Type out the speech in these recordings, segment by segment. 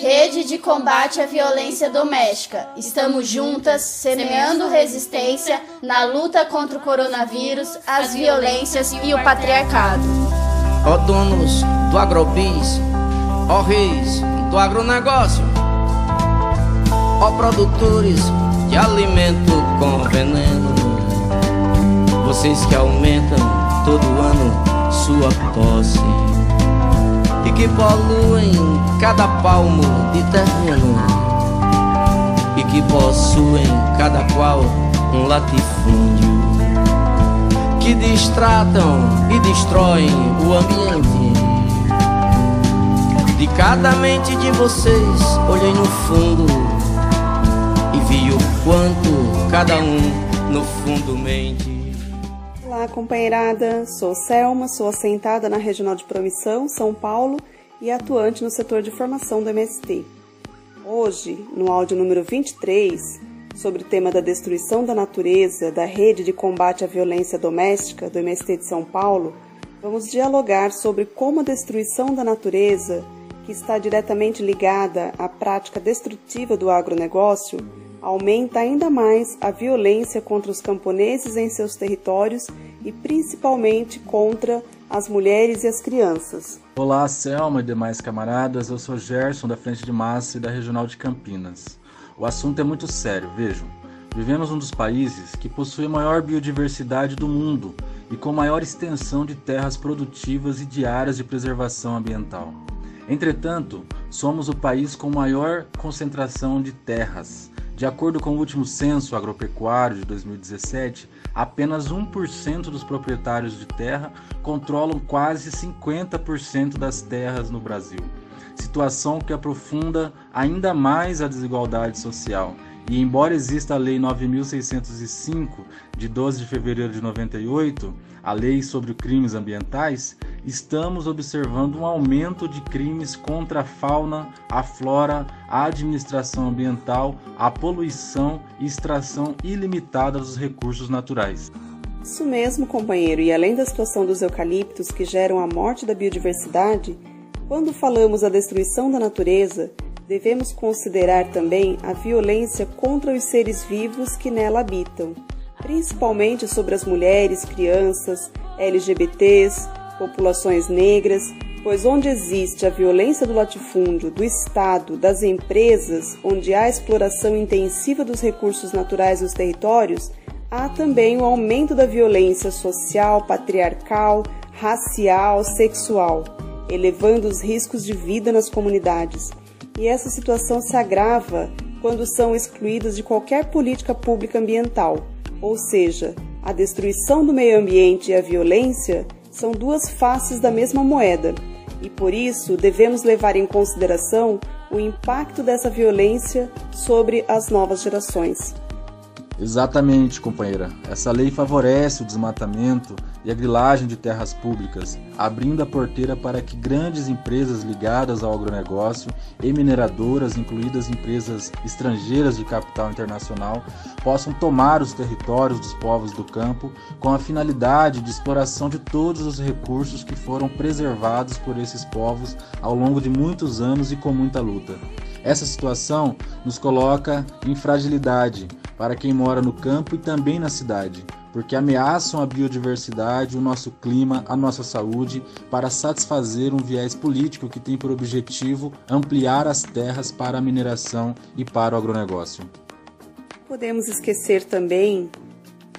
Rede de combate à violência doméstica. Estamos juntas, semeando resistência na luta contra o coronavírus, as violências e o patriarcado. Ó donos do agrobis, ó reis do agronegócio, ó produtores de alimento com veneno, vocês que aumentam todo ano sua posse e que poluem cada palmo de terreno e que possuem cada qual um latifúndio que distratam e destroem o ambiente. De cada mente de vocês olhei no fundo e vi o quanto cada um no fundo mente. Olá, companheirada. Sou Selma, sou assentada na Regional de Promissão, São Paulo e atuante no setor de formação do MST. Hoje, no áudio número 23, sobre o tema da destruição da natureza da rede de combate à violência doméstica do MST de São Paulo, vamos dialogar sobre como a destruição da natureza, que está diretamente ligada à prática destrutiva do agronegócio, aumenta ainda mais a violência contra os camponeses em seus territórios e principalmente contra as mulheres e as crianças. Olá, Selma e demais camaradas. Eu sou Gerson, da Frente de Massa e da Regional de Campinas. O assunto é muito sério, vejam. Vivemos um dos países que possui a maior biodiversidade do mundo e com maior extensão de terras produtivas e de áreas de preservação ambiental. Entretanto, somos o país com maior concentração de terras. De acordo com o último censo agropecuário de 2017, apenas 1% dos proprietários de terra controlam quase 50% das terras no Brasil. Situação que aprofunda ainda mais a desigualdade social. E embora exista a Lei 9605 de 12 de fevereiro de 98, a Lei sobre crimes ambientais, estamos observando um aumento de crimes contra a fauna, a flora, a administração ambiental, a poluição e extração ilimitada dos recursos naturais. Isso mesmo, companheiro, e além da situação dos eucaliptos que geram a morte da biodiversidade, quando falamos da destruição da natureza, devemos considerar também a violência contra os seres vivos que nela habitam, principalmente sobre as mulheres, crianças, LGBTs, populações negras, pois onde existe a violência do latifúndio, do Estado, das empresas, onde há exploração intensiva dos recursos naturais nos territórios, há também o aumento da violência social, patriarcal, racial, sexual, elevando os riscos de vida nas comunidades. E essa situação se agrava quando são excluídas de qualquer política pública ambiental, ou seja, a destruição do meio ambiente e a violência são duas faces da mesma moeda e por isso devemos levar em consideração o impacto dessa violência sobre as novas gerações. Exatamente, companheira. Essa lei favorece o desmatamento e a grilagem de terras públicas, abrindo a porteira para que grandes empresas ligadas ao agronegócio e mineradoras, incluídas empresas estrangeiras de capital internacional, possam tomar os territórios dos povos do campo com a finalidade de exploração de todos os recursos que foram preservados por esses povos ao longo de muitos anos e com muita luta. Essa situação nos coloca em fragilidade para quem mora no campo e também na cidade, porque ameaçam a biodiversidade, o nosso clima, a nossa saúde, para satisfazer um viés político que tem por objetivo ampliar as terras para a mineração e para o agronegócio. Podemos esquecer também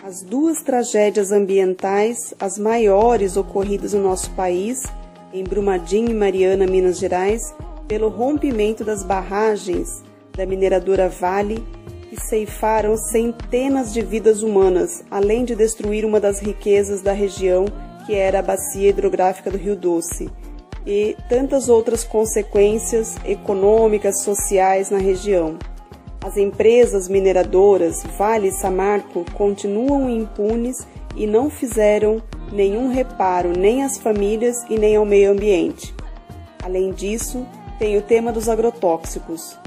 as duas tragédias ambientais, as maiores ocorridas no nosso país, em Brumadinho e Mariana, Minas Gerais, pelo rompimento das barragens da mineradora Vale que ceifaram centenas de vidas humanas, além de destruir uma das riquezas da região, que era a bacia hidrográfica do Rio Doce, e tantas outras consequências econômicas, sociais na região. As empresas mineradoras Vale e Samarco continuam impunes e não fizeram nenhum reparo nem às famílias e nem ao meio ambiente. Além disso, tem o tema dos agrotóxicos.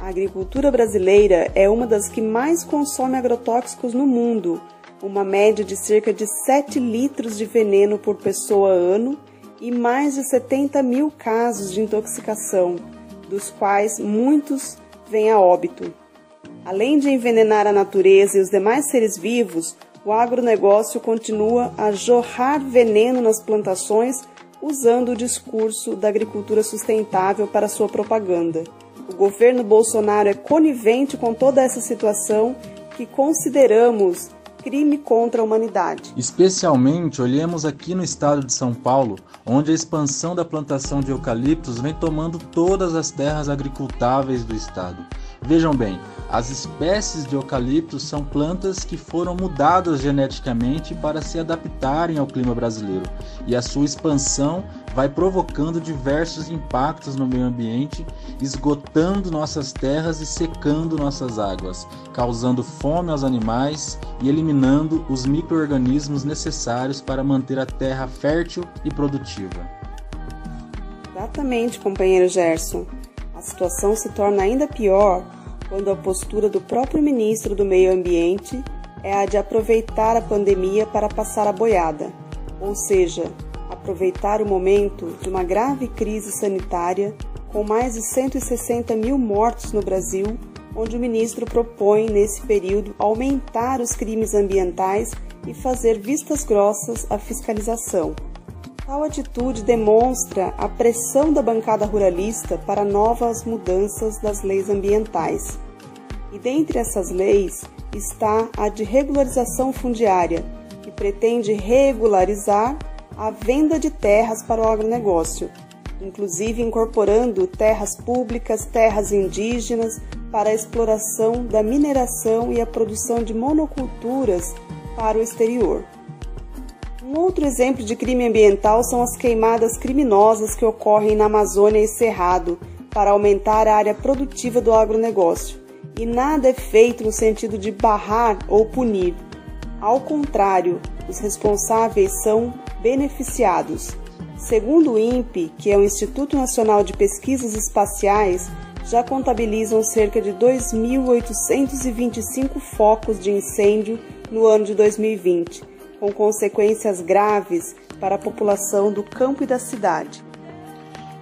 A agricultura brasileira é uma das que mais consome agrotóxicos no mundo, uma média de cerca de 7 litros de veneno por pessoa ano e mais de 70 mil casos de intoxicação, dos quais muitos vêm a óbito. Além de envenenar a natureza e os demais seres vivos, o agronegócio continua a jorrar veneno nas plantações usando o discurso da agricultura sustentável para sua propaganda. Governo Bolsonaro é conivente com toda essa situação que consideramos crime contra a humanidade. Especialmente, olhemos aqui no estado de São Paulo, onde a expansão da plantação de eucaliptos vem tomando todas as terras agricultáveis do estado. Vejam bem, as espécies de eucaliptos são plantas que foram mudadas geneticamente para se adaptarem ao clima brasileiro, e a sua expansão vai provocando diversos impactos no meio ambiente, esgotando nossas terras e secando nossas águas, causando fome aos animais e eliminando os micro-organismos necessários para manter a terra fértil e produtiva. Exatamente, companheiro Gerson. A situação se torna ainda pior quando a postura do próprio ministro do Meio Ambiente é a de aproveitar a pandemia para passar a boiada, ou seja, aproveitar o momento de uma grave crise sanitária com mais de 160 mil mortos no Brasil, onde o ministro propõe, nesse período, aumentar os crimes ambientais e fazer vistas grossas à fiscalização. Tal atitude demonstra a pressão da bancada ruralista para novas mudanças das leis ambientais. E dentre essas leis está a de regularização fundiária, que pretende regularizar a venda de terras para o agronegócio, inclusive incorporando terras públicas, terras indígenas para a exploração da mineração e a produção de monoculturas para o exterior. Um outro exemplo de crime ambiental são as queimadas criminosas que ocorrem na Amazônia e Cerrado para aumentar a área produtiva do agronegócio. E nada é feito no sentido de barrar ou punir. Ao contrário, os responsáveis são beneficiados. Segundo o INPE, que é o Instituto Nacional de Pesquisas Espaciais, já contabilizam cerca de 2.825 focos de incêndio no ano de 2020, com consequências graves para a população do campo e da cidade.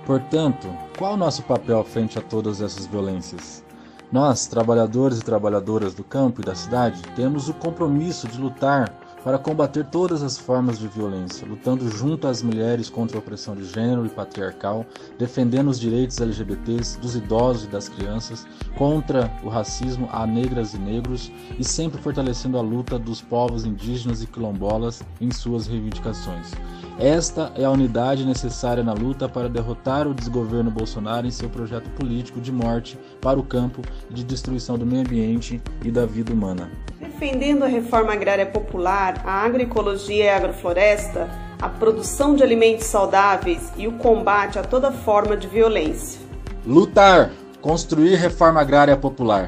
Portanto, qual o nosso papel frente a todas essas violências? Nós, trabalhadores e trabalhadoras do campo e da cidade, temos o compromisso de lutar para combater todas as formas de violência, lutando junto às mulheres contra a opressão de gênero e patriarcal, defendendo os direitos LGBTs, dos idosos e das crianças, contra o racismo a negras e negros e sempre fortalecendo a luta dos povos indígenas e quilombolas em suas reivindicações. Esta é a unidade necessária na luta para derrotar o desgoverno Bolsonaro em seu projeto político de morte para o campo e de destruição do meio ambiente e da vida humana. Defendendo a reforma agrária popular, a agroecologia e a agrofloresta, a produção de alimentos saudáveis e o combate a toda forma de violência. Lutar! Construir reforma agrária popular.